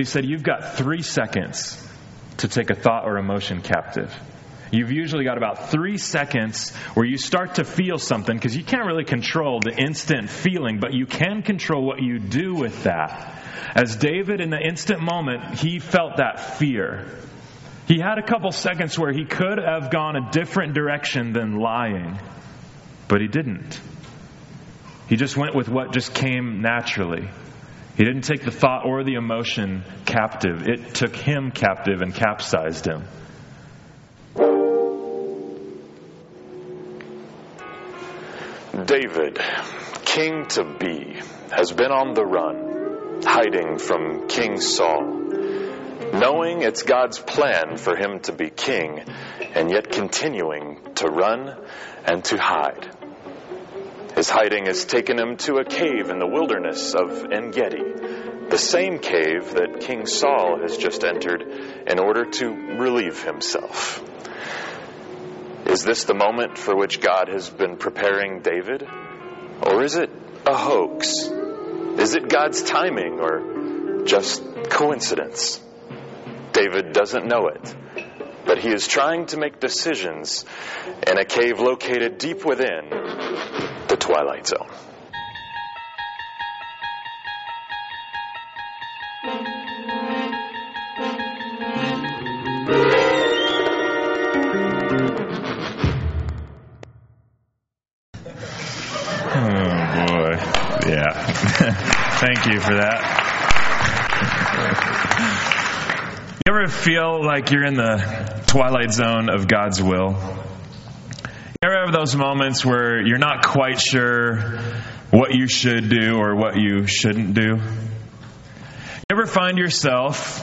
But he said, You've got three seconds to take a thought or emotion captive. You've usually got about three seconds where you start to feel something because you can't really control the instant feeling, but you can control what you do with that. As David, in the instant moment, he felt that fear. He had a couple seconds where he could have gone a different direction than lying, but he didn't. He just went with what just came naturally. He didn't take the thought or the emotion captive, it took him captive and capsized him. David, king to be, has been on the run, hiding from King Saul, knowing it's God's plan for him to be king, and yet continuing to run and to hide. His hiding has taken him to a cave in the wilderness of En Gedi, the same cave that King Saul has just entered in order to relieve himself. Is this the moment for which God has been preparing David? Or is it a hoax? Is it God's timing or just coincidence? David doesn't know it, but he is trying to make decisions in a cave located deep within Twilight Zone. Oh, boy. Yeah. Thank you for that. You ever feel like you're in the twilight zone of God's will? Ever have those moments where you're not quite sure what you should do or what you shouldn't do? You ever find yourself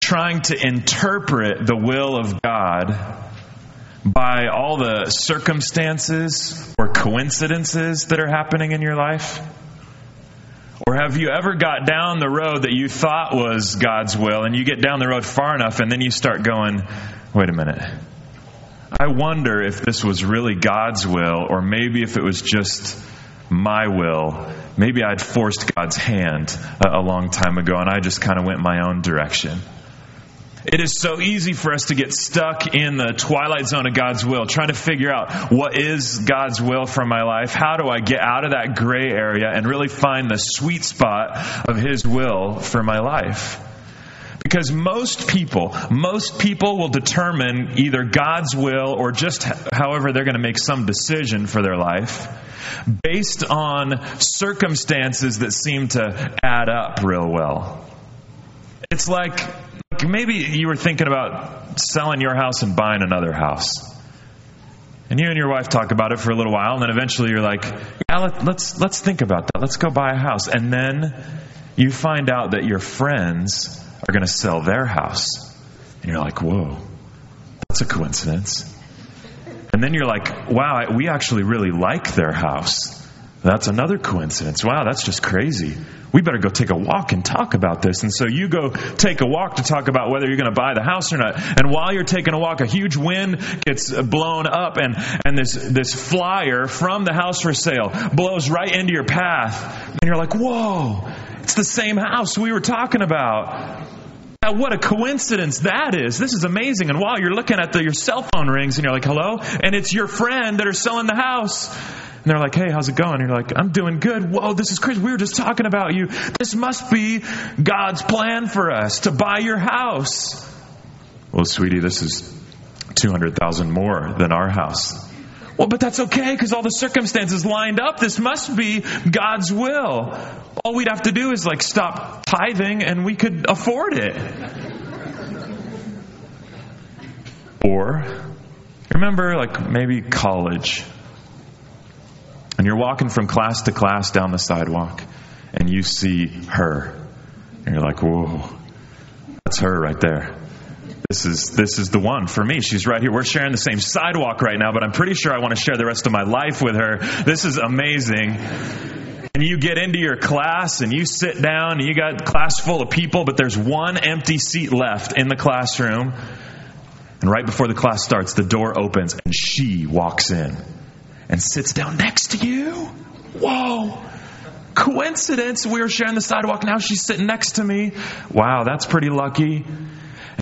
trying to interpret the will of God by all the circumstances or coincidences that are happening in your life? Or have you ever got down the road that you thought was God's will and you get down the road far enough and then you start going, wait a minute. I wonder if this was really God's will or maybe if it was just my will. Maybe I'd forced God's hand a, a long time ago and I just kind of went my own direction. It is so easy for us to get stuck in the twilight zone of God's will, trying to figure out what is God's will for my life? How do I get out of that gray area and really find the sweet spot of His will for my life? Because most people, most people will determine either God's will or just however they're going to make some decision for their life based on circumstances that seem to add up real well. It's like maybe you were thinking about selling your house and buying another house. And you and your wife talk about it for a little while, and then eventually you're like, yeah, let, let's, let's think about that. Let's go buy a house. And then you find out that your friends are going to sell their house. And you're like, whoa, that's a coincidence. And then you're like, wow, we actually really like their house. That's another coincidence. Wow, that's just crazy. We better go take a walk and talk about this. And so you go take a walk to talk about whether you're going to buy the house or not. And while you're taking a walk, a huge wind gets blown up and, and this, this flyer from the house for sale blows right into your path. And you're like, whoa, it's the same house we were talking about. What a coincidence that is. This is amazing. And while you're looking at the, your cell phone rings and you're like, hello? And it's your friend that are selling the house. And they're like, hey, how's it going? And you're like, I'm doing good. Whoa, this is crazy. We were just talking about you. This must be God's plan for us to buy your house. Well, sweetie, this is 200,000 more than our house. Well, but that's okay because all the circumstances lined up. This must be God's will. All we'd have to do is like stop tithing and we could afford it. Or, remember like maybe college and you're walking from class to class down the sidewalk, and you see her. And you're like, whoa, that's her right there. This is this is the one for me. She's right here. We're sharing the same sidewalk right now, but I'm pretty sure I want to share the rest of my life with her. This is amazing. And you get into your class and you sit down and you got class full of people, but there's one empty seat left in the classroom. And right before the class starts, the door opens and she walks in and sits down next to you. Whoa. Coincidence, we were sharing the sidewalk, now she's sitting next to me. Wow, that's pretty lucky.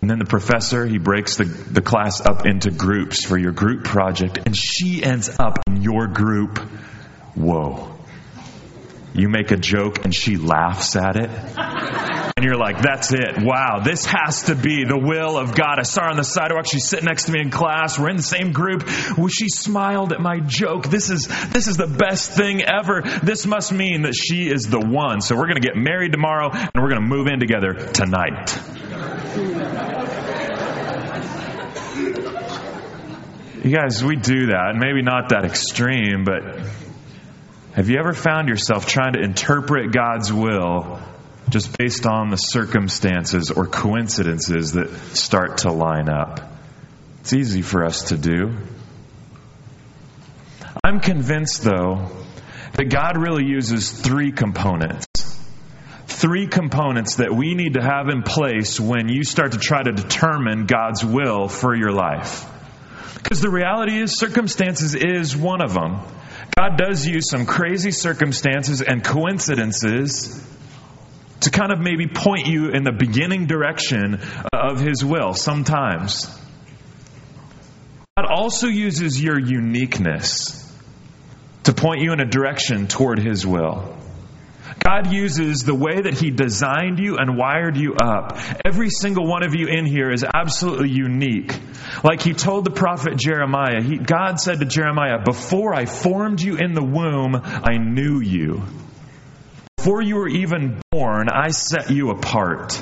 And then the professor, he breaks the, the class up into groups for your group project, and she ends up in your group. Whoa. You make a joke and she laughs at it. And you're like, that's it. Wow, this has to be the will of God. I saw her on the sidewalk. She's sitting next to me in class. We're in the same group. Well, she smiled at my joke. This is, this is the best thing ever. This must mean that she is the one. So we're going to get married tomorrow and we're going to move in together tonight. You guys, we do that. And maybe not that extreme, but have you ever found yourself trying to interpret God's will just based on the circumstances or coincidences that start to line up? It's easy for us to do. I'm convinced, though, that God really uses three components. Three components that we need to have in place when you start to try to determine God's will for your life. Because the reality is, circumstances is one of them. God does use some crazy circumstances and coincidences to kind of maybe point you in the beginning direction of His will sometimes. God also uses your uniqueness to point you in a direction toward His will. God uses the way that He designed you and wired you up. Every single one of you in here is absolutely unique. Like He told the prophet Jeremiah, he, God said to Jeremiah, Before I formed you in the womb, I knew you. Before you were even born, I set you apart.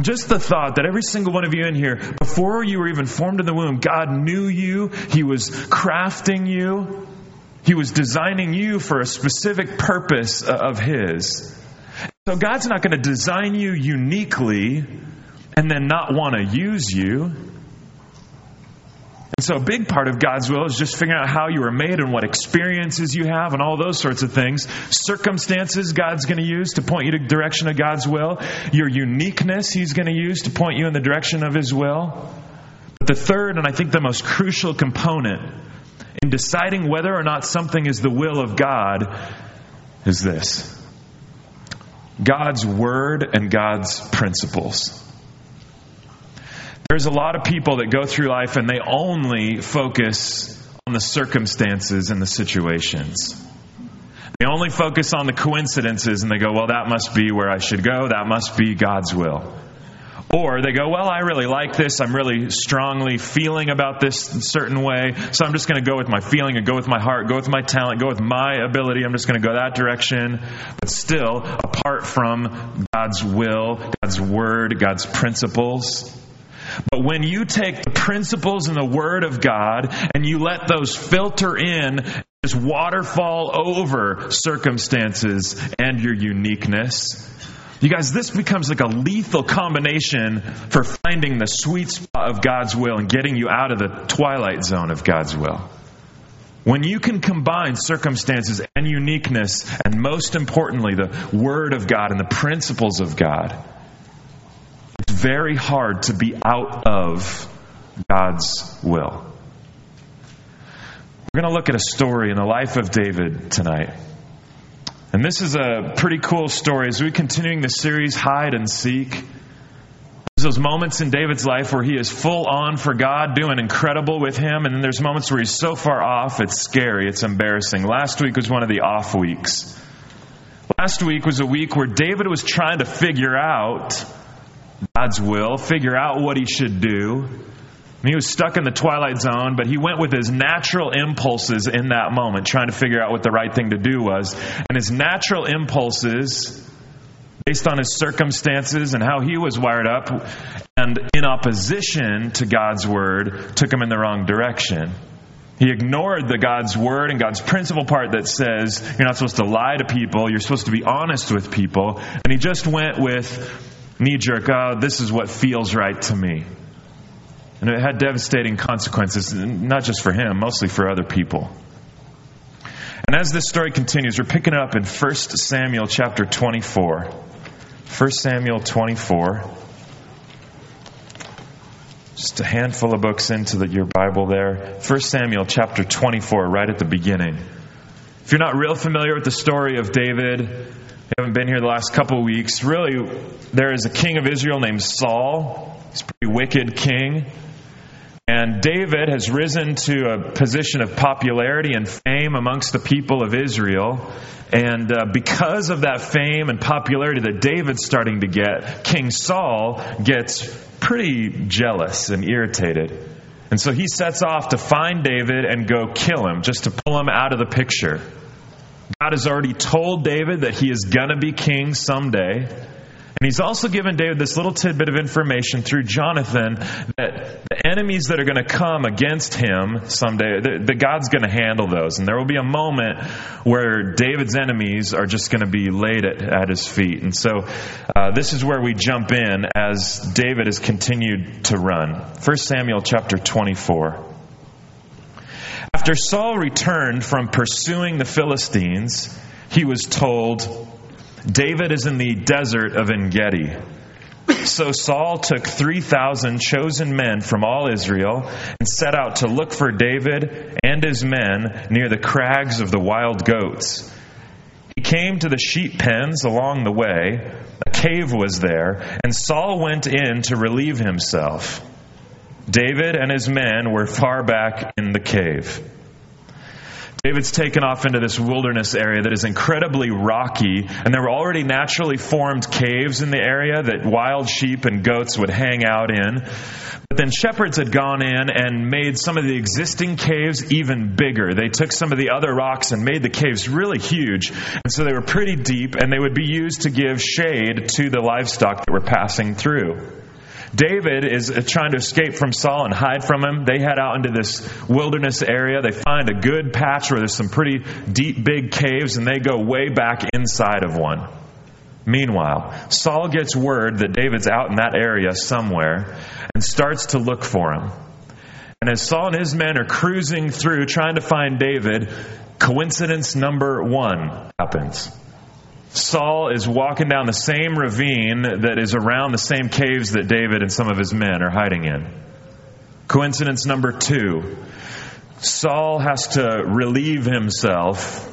Just the thought that every single one of you in here, before you were even formed in the womb, God knew you, He was crafting you. He was designing you for a specific purpose uh, of His. So God's not going to design you uniquely and then not want to use you. And so, a big part of God's will is just figuring out how you were made and what experiences you have and all those sorts of things. Circumstances God's going to use to point you to the direction of God's will. Your uniqueness He's going to use to point you in the direction of His will. But the third, and I think the most crucial component in deciding whether or not something is the will of God is this God's Word and God's principles. There's a lot of people that go through life and they only focus on the circumstances and the situations. They only focus on the coincidences and they go, well, that must be where I should go. That must be God's will. Or they go, well, I really like this. I'm really strongly feeling about this certain way. So I'm just going to go with my feeling and go with my heart, go with my talent, go with my ability. I'm just going to go that direction. But still, apart from God's will, God's word, God's principles. But when you take the principles and the Word of God and you let those filter in, just waterfall over circumstances and your uniqueness, you guys, this becomes like a lethal combination for finding the sweet spot of God's will and getting you out of the twilight zone of God's will. When you can combine circumstances and uniqueness, and most importantly, the Word of God and the principles of God, it's very hard to be out of God's will. We're going to look at a story in the life of David tonight. And this is a pretty cool story as we're continuing the series Hide and Seek. There's those moments in David's life where he is full on for God, doing incredible with Him, and then there's moments where he's so far off, it's scary, it's embarrassing. Last week was one of the off weeks. Last week was a week where David was trying to figure out God's will, figure out what he should do. He was stuck in the twilight zone, but he went with his natural impulses in that moment, trying to figure out what the right thing to do was. And his natural impulses, based on his circumstances and how he was wired up, and in opposition to God's word, took him in the wrong direction. He ignored the God's word and God's principle part that says you're not supposed to lie to people, you're supposed to be honest with people, and he just went with knee jerk, oh, this is what feels right to me. And it had devastating consequences, not just for him, mostly for other people. And as this story continues, we're picking up in 1 Samuel chapter 24. 1 Samuel 24. Just a handful of books into the, your Bible there. 1 Samuel chapter 24, right at the beginning. If you're not real familiar with the story of David, you haven't been here the last couple of weeks, really, there is a king of Israel named Saul. He's a pretty wicked king. And David has risen to a position of popularity and fame amongst the people of Israel. And uh, because of that fame and popularity that David's starting to get, King Saul gets pretty jealous and irritated. And so he sets off to find David and go kill him, just to pull him out of the picture. God has already told David that he is going to be king someday. And he's also given David this little tidbit of information through Jonathan that the enemies that are going to come against him someday, that God's going to handle those. And there will be a moment where David's enemies are just going to be laid at, at his feet. And so uh, this is where we jump in as David has continued to run. 1 Samuel chapter 24. After Saul returned from pursuing the Philistines, he was told, David is in the desert of En Gedi. So Saul took 3,000 chosen men from all Israel and set out to look for David and his men near the crags of the wild goats. He came to the sheep pens along the way. A cave was there, and Saul went in to relieve himself. David and his men were far back in the cave. David's taken off into this wilderness area that is incredibly rocky, and there were already naturally formed caves in the area that wild sheep and goats would hang out in. But then shepherds had gone in and made some of the existing caves even bigger. They took some of the other rocks and made the caves really huge. And so they were pretty deep, and they would be used to give shade to the livestock that were passing through. David is trying to escape from Saul and hide from him. They head out into this wilderness area. They find a good patch where there's some pretty deep, big caves, and they go way back inside of one. Meanwhile, Saul gets word that David's out in that area somewhere and starts to look for him. And as Saul and his men are cruising through trying to find David, coincidence number one happens. Saul is walking down the same ravine that is around the same caves that David and some of his men are hiding in. Coincidence number two Saul has to relieve himself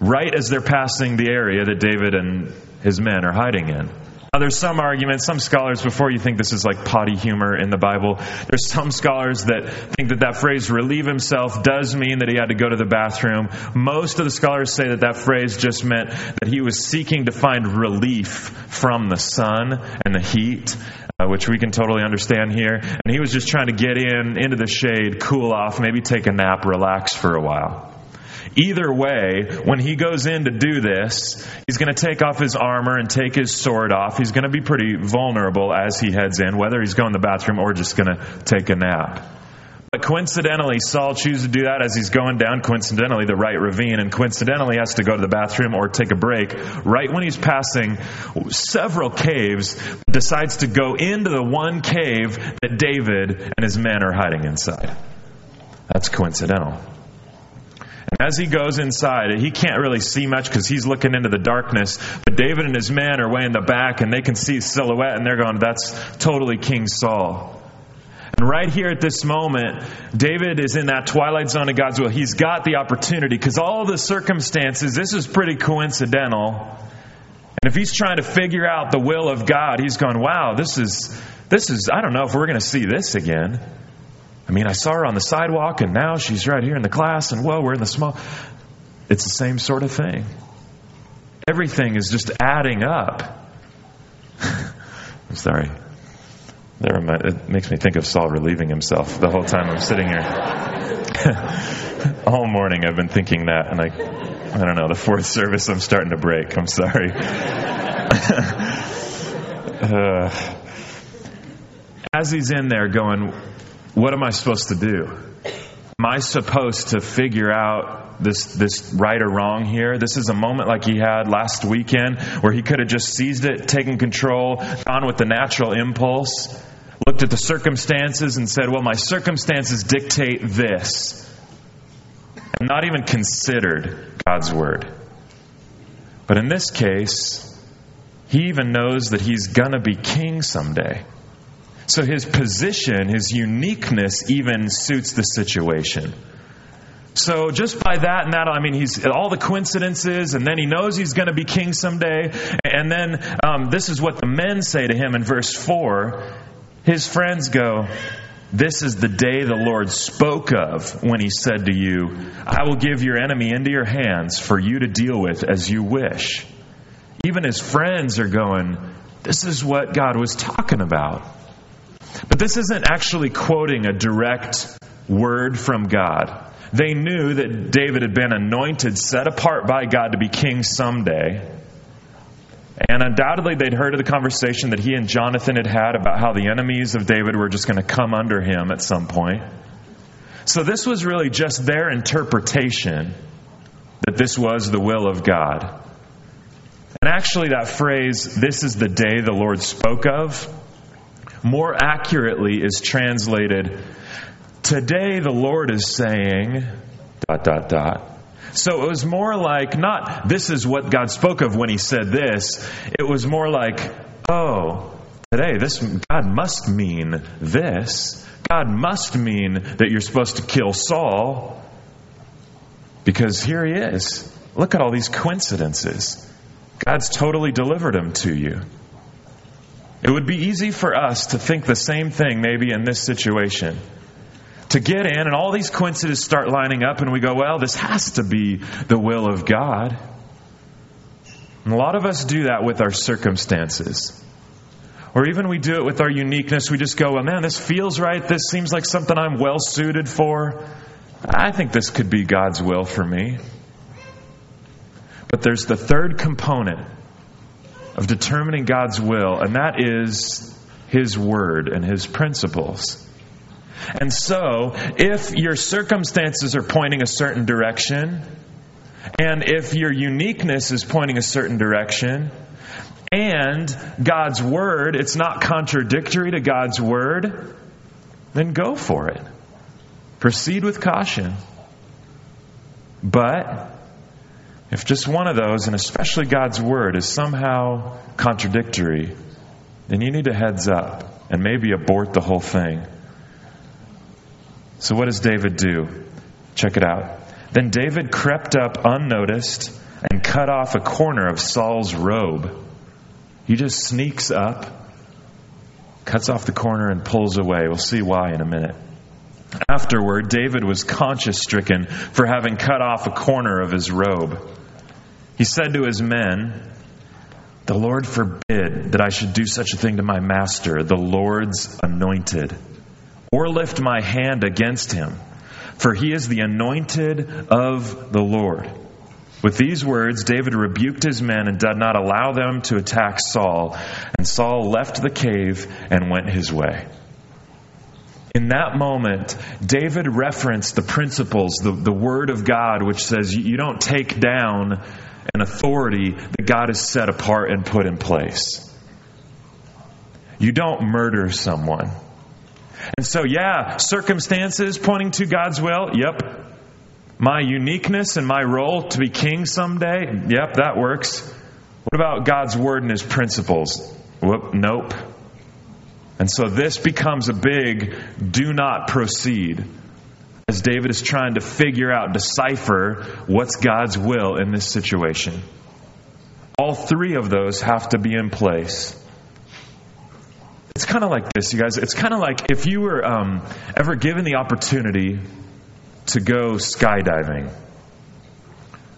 right as they're passing the area that David and his men are hiding in. Now, there's some arguments, some scholars, before you think this is like potty humor in the Bible, there's some scholars that think that that phrase, relieve himself, does mean that he had to go to the bathroom. Most of the scholars say that that phrase just meant that he was seeking to find relief from the sun and the heat. Uh, which we can totally understand here. And he was just trying to get in, into the shade, cool off, maybe take a nap, relax for a while. Either way, when he goes in to do this, he's going to take off his armor and take his sword off. He's going to be pretty vulnerable as he heads in, whether he's going to the bathroom or just going to take a nap. But coincidentally, Saul chooses to do that as he's going down, coincidentally, the right ravine, and coincidentally has to go to the bathroom or take a break right when he's passing several caves, decides to go into the one cave that David and his men are hiding inside. That's coincidental. As he goes inside, he can't really see much because he's looking into the darkness. But David and his men are way in the back and they can see silhouette and they're going, that's totally King Saul. And right here at this moment, David is in that twilight zone of God's will. He's got the opportunity because all the circumstances, this is pretty coincidental. And if he's trying to figure out the will of God, he's going, wow, this is, this is, I don't know if we're going to see this again. I mean, I saw her on the sidewalk and now she's right here in the class and whoa, we're in the small. It's the same sort of thing. Everything is just adding up. I'm sorry. It makes me think of Saul relieving himself the whole time I'm sitting here. All morning I've been thinking that, and I, I don't know, the fourth service I'm starting to break. I'm sorry. uh, as he's in there going, what am I supposed to do? Am I supposed to figure out this, this right or wrong here? This is a moment like he had last weekend where he could have just seized it, taken control, gone with the natural impulse, looked at the circumstances and said, well, my circumstances dictate this. And not even considered God's word. But in this case, he even knows that he's going to be king someday. So his position, his uniqueness, even suits the situation. So just by that and that, I mean, he's all the coincidences, and then he knows he's going to be king someday. And then um, this is what the men say to him in verse four. His friends go, "This is the day the Lord spoke of when He said to you, I will give your enemy into your hands for you to deal with as you wish." Even his friends are going, "This is what God was talking about." But this isn't actually quoting a direct word from God. They knew that David had been anointed, set apart by God to be king someday. And undoubtedly, they'd heard of the conversation that he and Jonathan had had about how the enemies of David were just going to come under him at some point. So, this was really just their interpretation that this was the will of God. And actually, that phrase, this is the day the Lord spoke of, more accurately is translated, Today the Lord is saying, dot, dot, dot. So it was more like, not this is what God spoke of when he said this. It was more like, oh, today this, God must mean this. God must mean that you're supposed to kill Saul because here he is. Look at all these coincidences. God's totally delivered him to you. It would be easy for us to think the same thing maybe in this situation to get in, and all these coincidences start lining up, and we go, well, this has to be the will of God. And a lot of us do that with our circumstances. Or even we do it with our uniqueness. We just go, well, man, this feels right. This seems like something I'm well suited for. I think this could be God's will for me. But there's the third component of determining God's will, and that is His Word and His principles. And so, if your circumstances are pointing a certain direction, and if your uniqueness is pointing a certain direction, and God's Word, it's not contradictory to God's Word, then go for it. Proceed with caution. But, if just one of those, and especially God's Word, is somehow contradictory, then you need a heads up and maybe abort the whole thing. So, what does David do? Check it out. Then David crept up unnoticed and cut off a corner of Saul's robe. He just sneaks up, cuts off the corner, and pulls away. We'll see why in a minute. Afterward, David was conscience stricken for having cut off a corner of his robe. He said to his men, The Lord forbid that I should do such a thing to my master, the Lord's anointed or lift my hand against him, for he is the anointed of the Lord. With these words, David rebuked his men and did not allow them to attack Saul, and Saul left the cave and went his way. In that moment, David referenced the principles, the, the Word of God, which says you don't take down an authority that God has set apart and put in place. You don't murder someone. And so, yeah, circumstances pointing to God's will, yep. My uniqueness and my role to be king someday, yep, that works. What about God's word and his principles? Whoop, nope. And so this becomes a big do not proceed as David is trying to figure out, decipher what's God's will in this situation. All three of those have to be in place. It's kind of like this, you guys. It's kind of like if you were um, ever given the opportunity to go skydiving.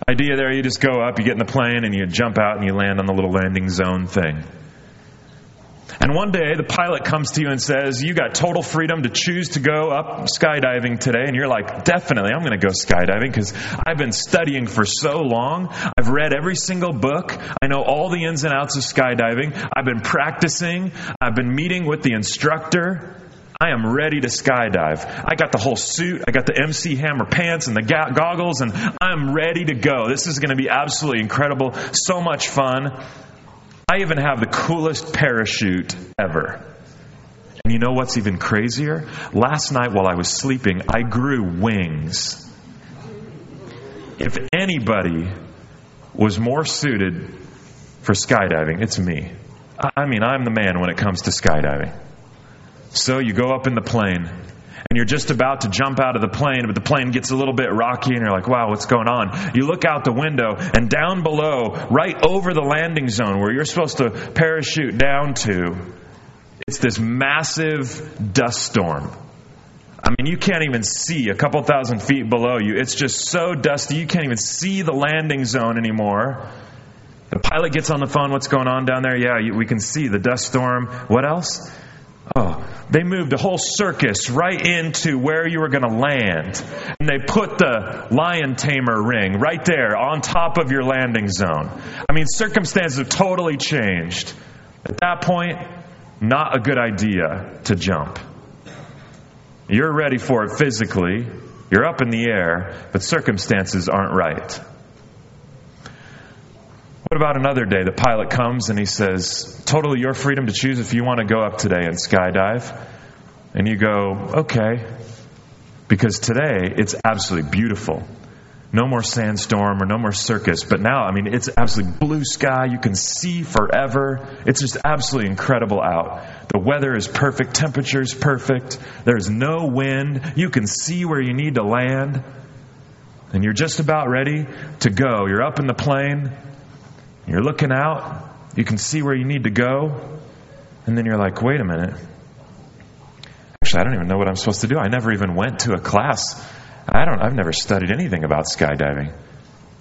Idea there, you just go up, you get in the plane, and you jump out and you land on the little landing zone thing. And one day the pilot comes to you and says, You got total freedom to choose to go up skydiving today. And you're like, Definitely, I'm going to go skydiving because I've been studying for so long. I've read every single book. I know all the ins and outs of skydiving. I've been practicing. I've been meeting with the instructor. I am ready to skydive. I got the whole suit. I got the MC Hammer pants and the ga- goggles, and I'm ready to go. This is going to be absolutely incredible. So much fun. I even have the coolest parachute ever. And you know what's even crazier? Last night while I was sleeping, I grew wings. If anybody was more suited for skydiving, it's me. I mean, I'm the man when it comes to skydiving. So you go up in the plane, and you're just about to jump out of the plane, but the plane gets a little bit rocky and you're like, wow, what's going on? You look out the window and down below, right over the landing zone where you're supposed to parachute down to, it's this massive dust storm. I mean, you can't even see a couple thousand feet below you. It's just so dusty, you can't even see the landing zone anymore. The pilot gets on the phone. What's going on down there? Yeah, we can see the dust storm. What else? Oh, they moved a whole circus right into where you were going to land. And they put the lion tamer ring right there on top of your landing zone. I mean, circumstances have totally changed. At that point, not a good idea to jump. You're ready for it physically, you're up in the air, but circumstances aren't right. What about another day? The pilot comes and he says, Totally your freedom to choose if you want to go up today and skydive. And you go, Okay. Because today it's absolutely beautiful. No more sandstorm or no more circus. But now, I mean, it's absolutely blue sky. You can see forever. It's just absolutely incredible out. The weather is perfect. Temperature is perfect. There's no wind. You can see where you need to land. And you're just about ready to go. You're up in the plane. You're looking out, you can see where you need to go, and then you're like, wait a minute. Actually, I don't even know what I'm supposed to do. I never even went to a class. I don't I've never studied anything about skydiving.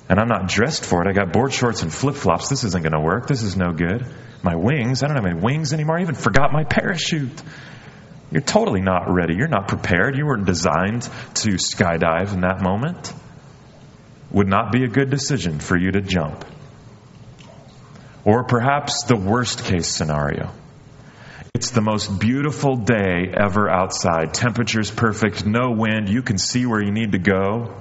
And I'm not dressed for it. I got board shorts and flip flops. This isn't going to work. This is no good. My wings, I don't have any wings anymore. I even forgot my parachute. You're totally not ready. You're not prepared. You weren't designed to skydive in that moment. Would not be a good decision for you to jump. Or perhaps the worst case scenario. It's the most beautiful day ever outside. Temperature's perfect, no wind, you can see where you need to go.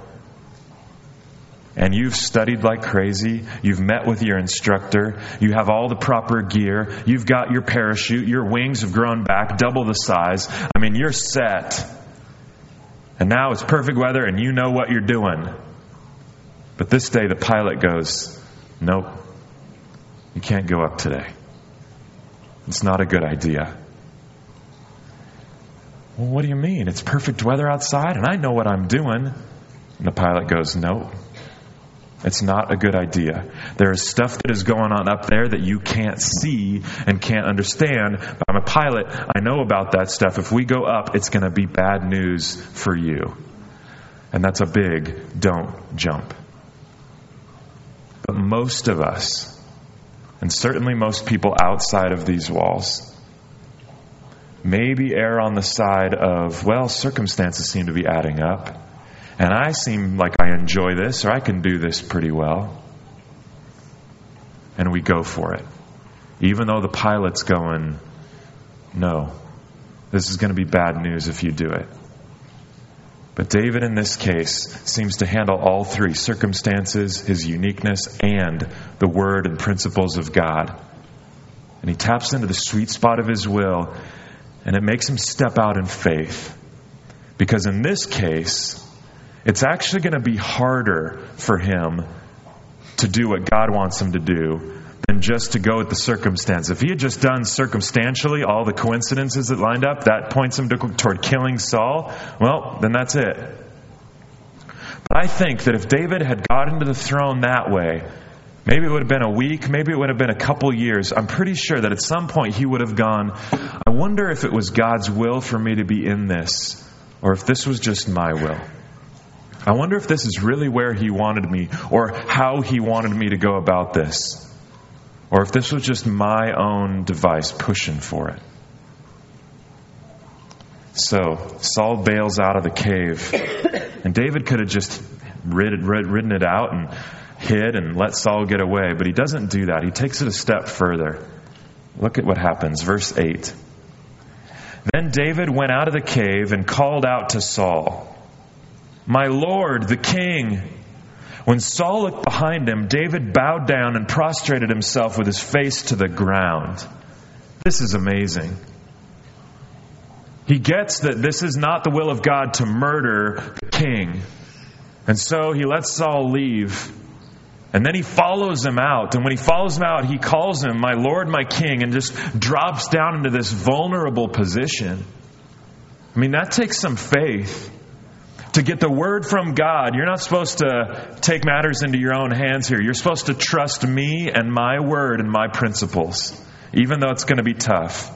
And you've studied like crazy. You've met with your instructor. You have all the proper gear. You've got your parachute. Your wings have grown back double the size. I mean, you're set. And now it's perfect weather and you know what you're doing. But this day the pilot goes, Nope. You can't go up today. It's not a good idea. Well, what do you mean? It's perfect weather outside and I know what I'm doing. And the pilot goes, No, it's not a good idea. There is stuff that is going on up there that you can't see and can't understand. But I'm a pilot. I know about that stuff. If we go up, it's going to be bad news for you. And that's a big don't jump. But most of us, and certainly most people outside of these walls, maybe err on the side of, well, circumstances seem to be adding up, and I seem like I enjoy this, or I can do this pretty well. And we go for it. Even though the pilot's going, no, this is going to be bad news if you do it. But David, in this case, seems to handle all three circumstances, his uniqueness, and the word and principles of God. And he taps into the sweet spot of his will, and it makes him step out in faith. Because in this case, it's actually going to be harder for him to do what God wants him to do just to go with the circumstance. If he had just done circumstantially all the coincidences that lined up, that points him to, toward killing Saul, well, then that's it. But I think that if David had got into the throne that way, maybe it would have been a week, maybe it would have been a couple years. I'm pretty sure that at some point he would have gone, I wonder if it was God's will for me to be in this, or if this was just my will. I wonder if this is really where he wanted me, or how he wanted me to go about this or if this was just my own device pushing for it. So Saul bails out of the cave, and David could have just rid, rid, ridden it out and hid and let Saul get away, but he doesn't do that. He takes it a step further. Look at what happens. Verse 8. Then David went out of the cave and called out to Saul, My Lord, the king. When Saul looked behind him, David bowed down and prostrated himself with his face to the ground. This is amazing. He gets that this is not the will of God to murder the king. And so he lets Saul leave. And then he follows him out. And when he follows him out, he calls him, My Lord, my King, and just drops down into this vulnerable position. I mean, that takes some faith. To get the word from God, you're not supposed to take matters into your own hands here. You're supposed to trust me and my word and my principles, even though it's going to be tough.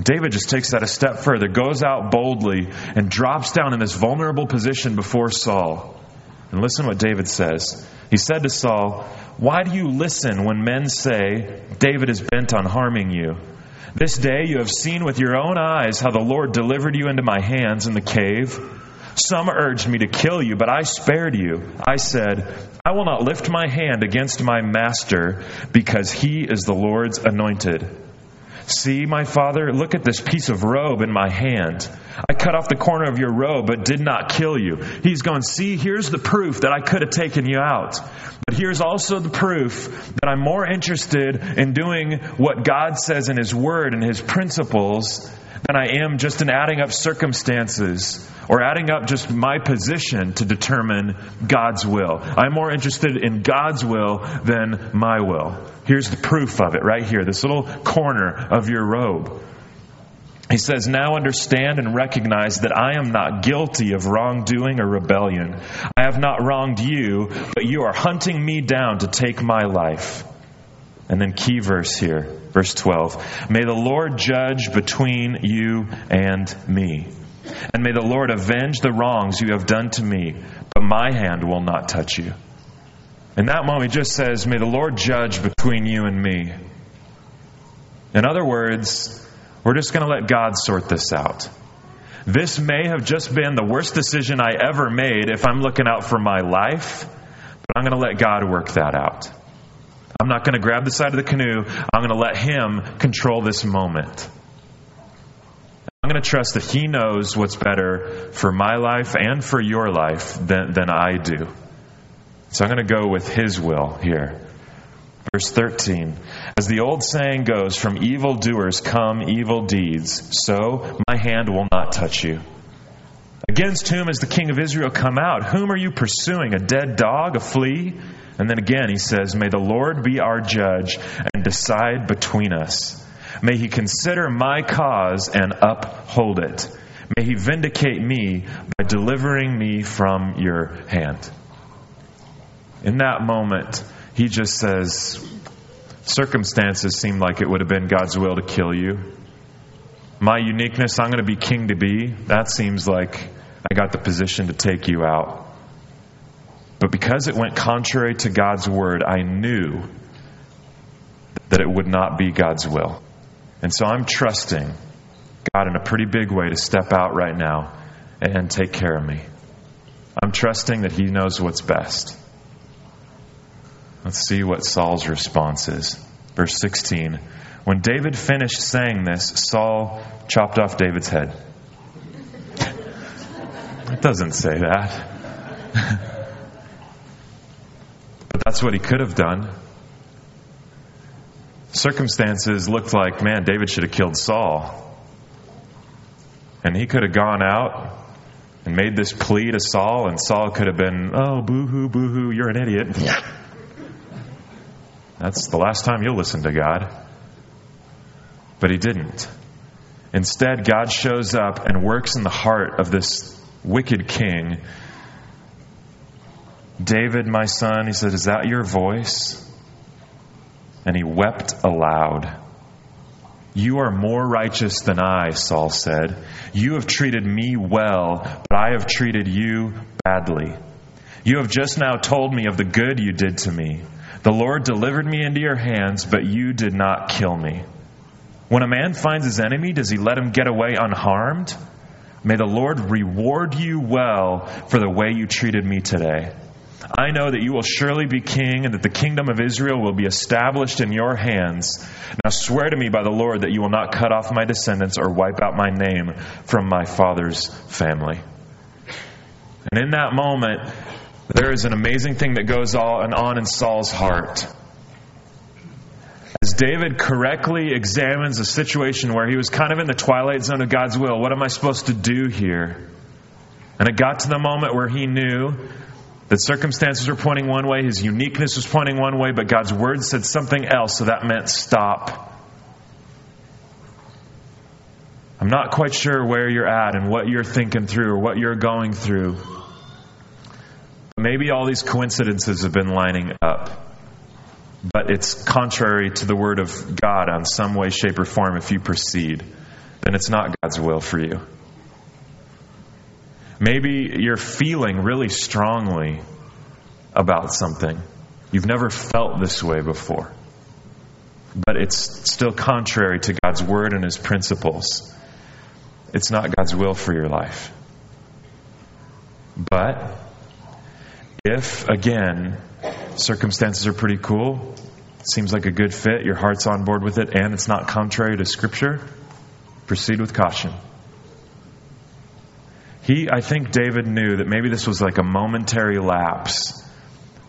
David just takes that a step further, goes out boldly, and drops down in this vulnerable position before Saul. And listen what David says. He said to Saul, Why do you listen when men say, David is bent on harming you? This day you have seen with your own eyes how the Lord delivered you into my hands in the cave. Some urged me to kill you, but I spared you. I said, I will not lift my hand against my master because he is the Lord's anointed. See, my father, look at this piece of robe in my hand. I cut off the corner of your robe, but did not kill you. He's going, See, here's the proof that I could have taken you out. But here's also the proof that I'm more interested in doing what God says in His Word and His principles than I am just in adding up circumstances or adding up just my position to determine God's will. I'm more interested in God's will than my will. Here's the proof of it right here, this little corner of your robe. He says, Now understand and recognize that I am not guilty of wrongdoing or rebellion. I have not wronged you, but you are hunting me down to take my life. And then, key verse here, verse 12 May the Lord judge between you and me. And may the Lord avenge the wrongs you have done to me, but my hand will not touch you. In that moment, he just says, May the Lord judge between you and me. In other words, we're just going to let God sort this out. This may have just been the worst decision I ever made if I'm looking out for my life, but I'm going to let God work that out. I'm not going to grab the side of the canoe. I'm going to let Him control this moment. I'm going to trust that He knows what's better for my life and for your life than, than I do. So I'm going to go with His will here. Verse 13 As the old saying goes, from evil doers come evil deeds, so my hand will not touch you. Against whom has the king of Israel come out? Whom are you pursuing? A dead dog? A flea? And then again he says, May the Lord be our judge and decide between us. May he consider my cause and uphold it. May he vindicate me by delivering me from your hand. In that moment, he just says, Circumstances seem like it would have been God's will to kill you. My uniqueness, I'm going to be king to be, that seems like I got the position to take you out. But because it went contrary to God's word, I knew that it would not be God's will. And so I'm trusting God in a pretty big way to step out right now and take care of me. I'm trusting that He knows what's best. Let's see what Saul's response is. Verse 16. When David finished saying this, Saul chopped off David's head. It doesn't say that. but that's what he could have done. Circumstances looked like, man, David should have killed Saul. And he could have gone out and made this plea to Saul, and Saul could have been, oh, boo hoo, boo hoo, you're an idiot. That's the last time you'll listen to God. But he didn't. Instead, God shows up and works in the heart of this wicked king. David, my son, he said, Is that your voice? And he wept aloud. You are more righteous than I, Saul said. You have treated me well, but I have treated you badly. You have just now told me of the good you did to me. The Lord delivered me into your hands, but you did not kill me. When a man finds his enemy, does he let him get away unharmed? May the Lord reward you well for the way you treated me today. I know that you will surely be king and that the kingdom of Israel will be established in your hands. Now swear to me by the Lord that you will not cut off my descendants or wipe out my name from my father's family. And in that moment, there is an amazing thing that goes on in Saul's heart. As David correctly examines a situation where he was kind of in the twilight zone of God's will, what am I supposed to do here? And it got to the moment where he knew that circumstances were pointing one way, his uniqueness was pointing one way, but God's word said something else, so that meant stop. I'm not quite sure where you're at and what you're thinking through or what you're going through. Maybe all these coincidences have been lining up, but it's contrary to the Word of God on some way, shape, or form if you proceed. Then it's not God's will for you. Maybe you're feeling really strongly about something. You've never felt this way before. But it's still contrary to God's word and his principles. It's not God's will for your life. But if, again, circumstances are pretty cool, seems like a good fit, your heart's on board with it, and it's not contrary to Scripture, proceed with caution. He, I think David knew that maybe this was like a momentary lapse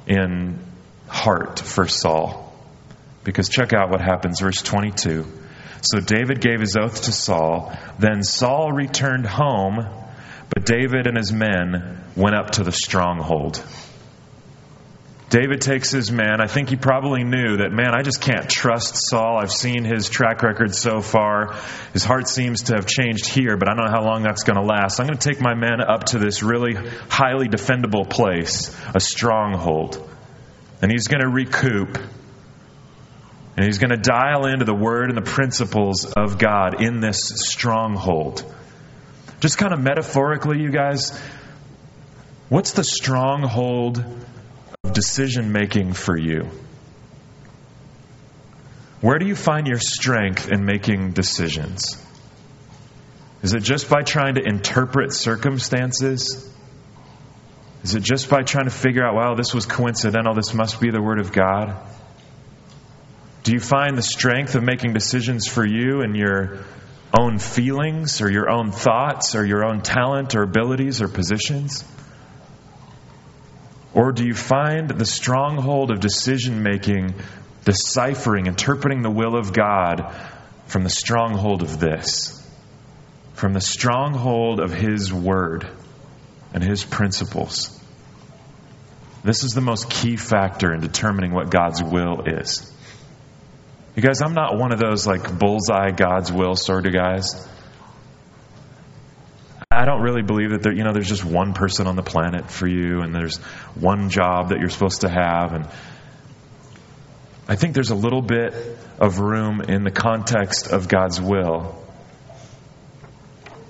in heart for Saul. Because check out what happens, verse 22. So David gave his oath to Saul. Then Saul returned home, but David and his men went up to the stronghold. David takes his men. I think he probably knew that, man, I just can't trust Saul. I've seen his track record so far. His heart seems to have changed here, but I don't know how long that's going to last. I'm going to take my men up to this really highly defendable place, a stronghold. And he's going to recoup. And he's going to dial into the word and the principles of God in this stronghold. Just kind of metaphorically, you guys, what's the stronghold decision making for you? Where do you find your strength in making decisions? Is it just by trying to interpret circumstances? Is it just by trying to figure out, well, this was coincidental, this must be the Word of God? Do you find the strength of making decisions for you in your own feelings or your own thoughts or your own talent or abilities or positions? Or do you find the stronghold of decision making, deciphering, interpreting the will of God from the stronghold of this? From the stronghold of His Word and His principles. This is the most key factor in determining what God's will is. You guys, I'm not one of those like bullseye God's will sort of guys. I don't really believe that there, you know, there's just one person on the planet for you, and there's one job that you're supposed to have, and I think there's a little bit of room in the context of God's will.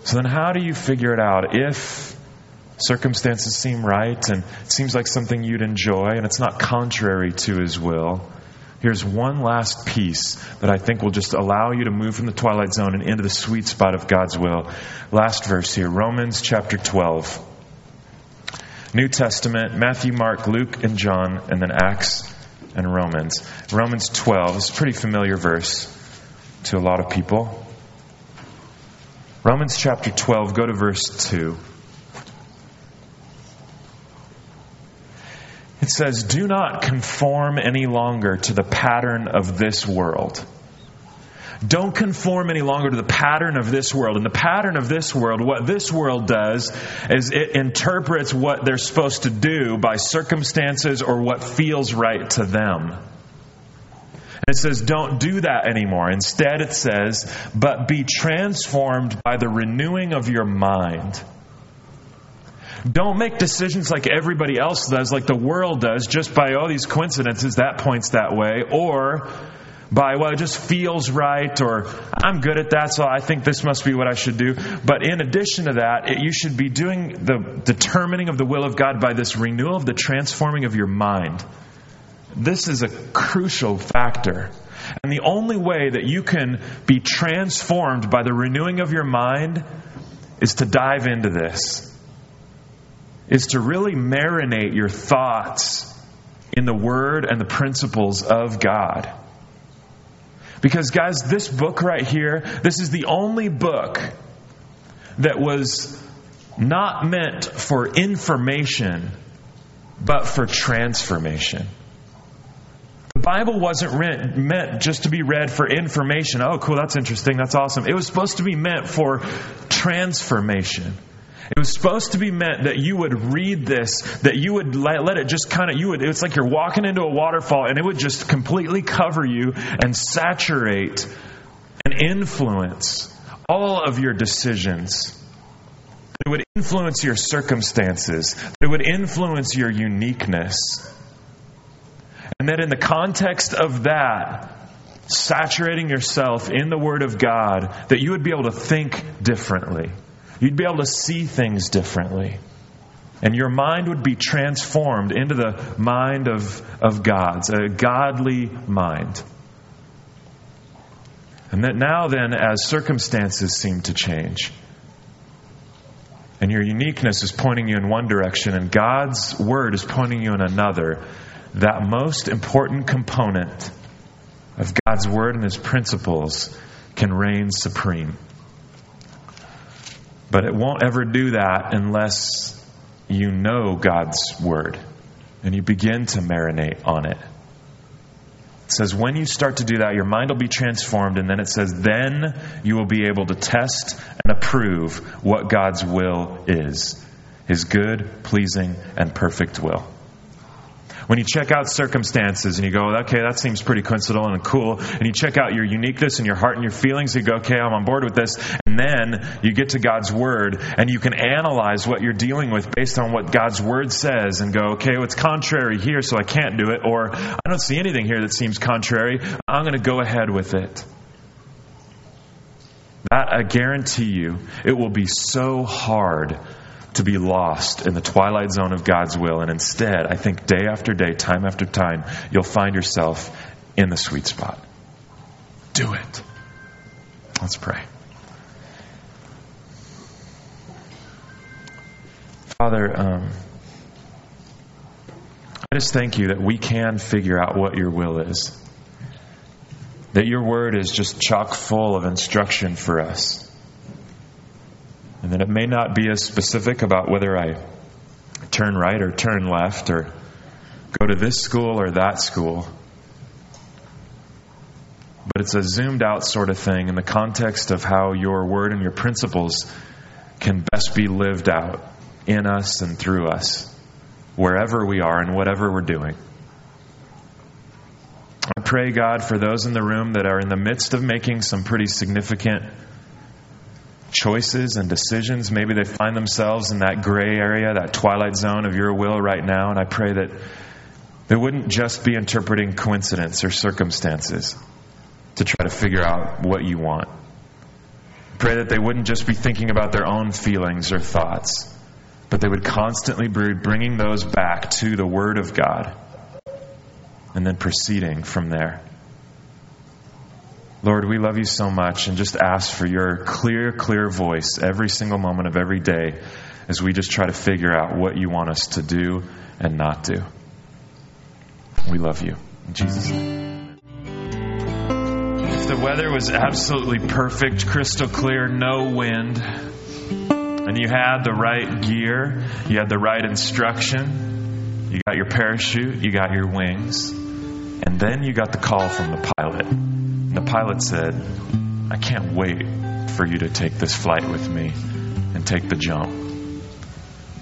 So then, how do you figure it out if circumstances seem right and it seems like something you'd enjoy, and it's not contrary to His will? Here's one last piece that I think will just allow you to move from the twilight zone and into the sweet spot of God's will. Last verse here Romans chapter 12. New Testament, Matthew, Mark, Luke, and John, and then Acts and Romans. Romans 12 is a pretty familiar verse to a lot of people. Romans chapter 12, go to verse 2. It says, Do not conform any longer to the pattern of this world. Don't conform any longer to the pattern of this world. And the pattern of this world, what this world does, is it interprets what they're supposed to do by circumstances or what feels right to them. And it says, don't do that anymore. Instead, it says, but be transformed by the renewing of your mind don't make decisions like everybody else does, like the world does, just by, oh, these coincidences, that points that way, or by, well, it just feels right, or I'm good at that, so I think this must be what I should do. But in addition to that, it, you should be doing the determining of the will of God by this renewal of the transforming of your mind. This is a crucial factor. And the only way that you can be transformed by the renewing of your mind is to dive into this is to really marinate your thoughts in the Word and the principles of God. Because, guys, this book right here, this is the only book that was not meant for information, but for transformation. The Bible wasn't meant just to be read for information. Oh, cool, that's interesting, that's awesome. It was supposed to be meant for transformation. It was supposed to be meant that you would read this, that you would let, let it just kind of, you would, it's like you're walking into a waterfall and it would just completely cover you and saturate and influence all of your decisions. It would influence your circumstances. It would influence your uniqueness. And that in the context of that, saturating yourself in the Word of God, that you would be able to think differently. You'd be able to see things differently. And your mind would be transformed into the mind of, of God's, a godly mind. And that now, then, as circumstances seem to change, and your uniqueness is pointing you in one direction, and God's Word is pointing you in another, that most important component of God's Word and His principles can reign supreme. But it won't ever do that unless you know God's Word and you begin to marinate on it. It says, when you start to do that, your mind will be transformed, and then it says, then you will be able to test and approve what God's will is His good, pleasing, and perfect will. When you check out circumstances and you go, okay, that seems pretty coincidental and cool, and you check out your uniqueness and your heart and your feelings, you go, okay, I'm on board with this, and then you get to God's Word and you can analyze what you're dealing with based on what God's Word says and go, okay, what's contrary here, so I can't do it, or I don't see anything here that seems contrary, I'm going to go ahead with it. That, I guarantee you, it will be so hard to be lost in the twilight zone of God's will. And instead, I think day after day, time after time, you'll find yourself in the sweet spot. Do it. Let's pray. Father, um, I just thank you that we can figure out what your will is. That your word is just chock full of instruction for us. And that it may not be as specific about whether I turn right or turn left or go to this school or that school. But it's a zoomed out sort of thing in the context of how your word and your principles can best be lived out in us and through us, wherever we are and whatever we're doing. I pray, God, for those in the room that are in the midst of making some pretty significant choices and decisions. Maybe they find themselves in that gray area, that twilight zone of your will right now. And I pray that they wouldn't just be interpreting coincidence or circumstances to try to figure out what you want. Pray that they wouldn't just be thinking about their own feelings or thoughts, but they would constantly be bringing those back to the Word of God and then proceeding from there. Lord, we love you so much and just ask for your clear, clear voice every single moment of every day as we just try to figure out what you want us to do and not do. We love you. In Jesus' name. If the weather was absolutely perfect, crystal clear, no wind, and you had the right gear, you had the right instruction, you got your parachute, you got your wings, and then you got the call from the pilot. The pilot said, I can't wait for you to take this flight with me and take the jump.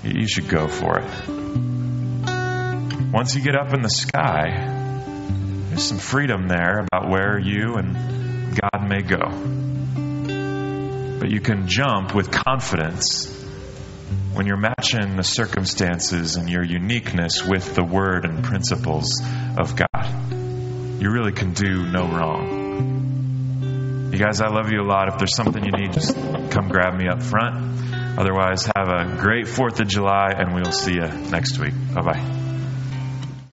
You should go for it. Once you get up in the sky, there's some freedom there about where you and God may go. But you can jump with confidence when you're matching the circumstances and your uniqueness with the word and principles of God. You really can do no wrong. You guys, I love you a lot. If there's something you need, just come grab me up front. Otherwise, have a great 4th of July, and we'll see you next week. Bye bye.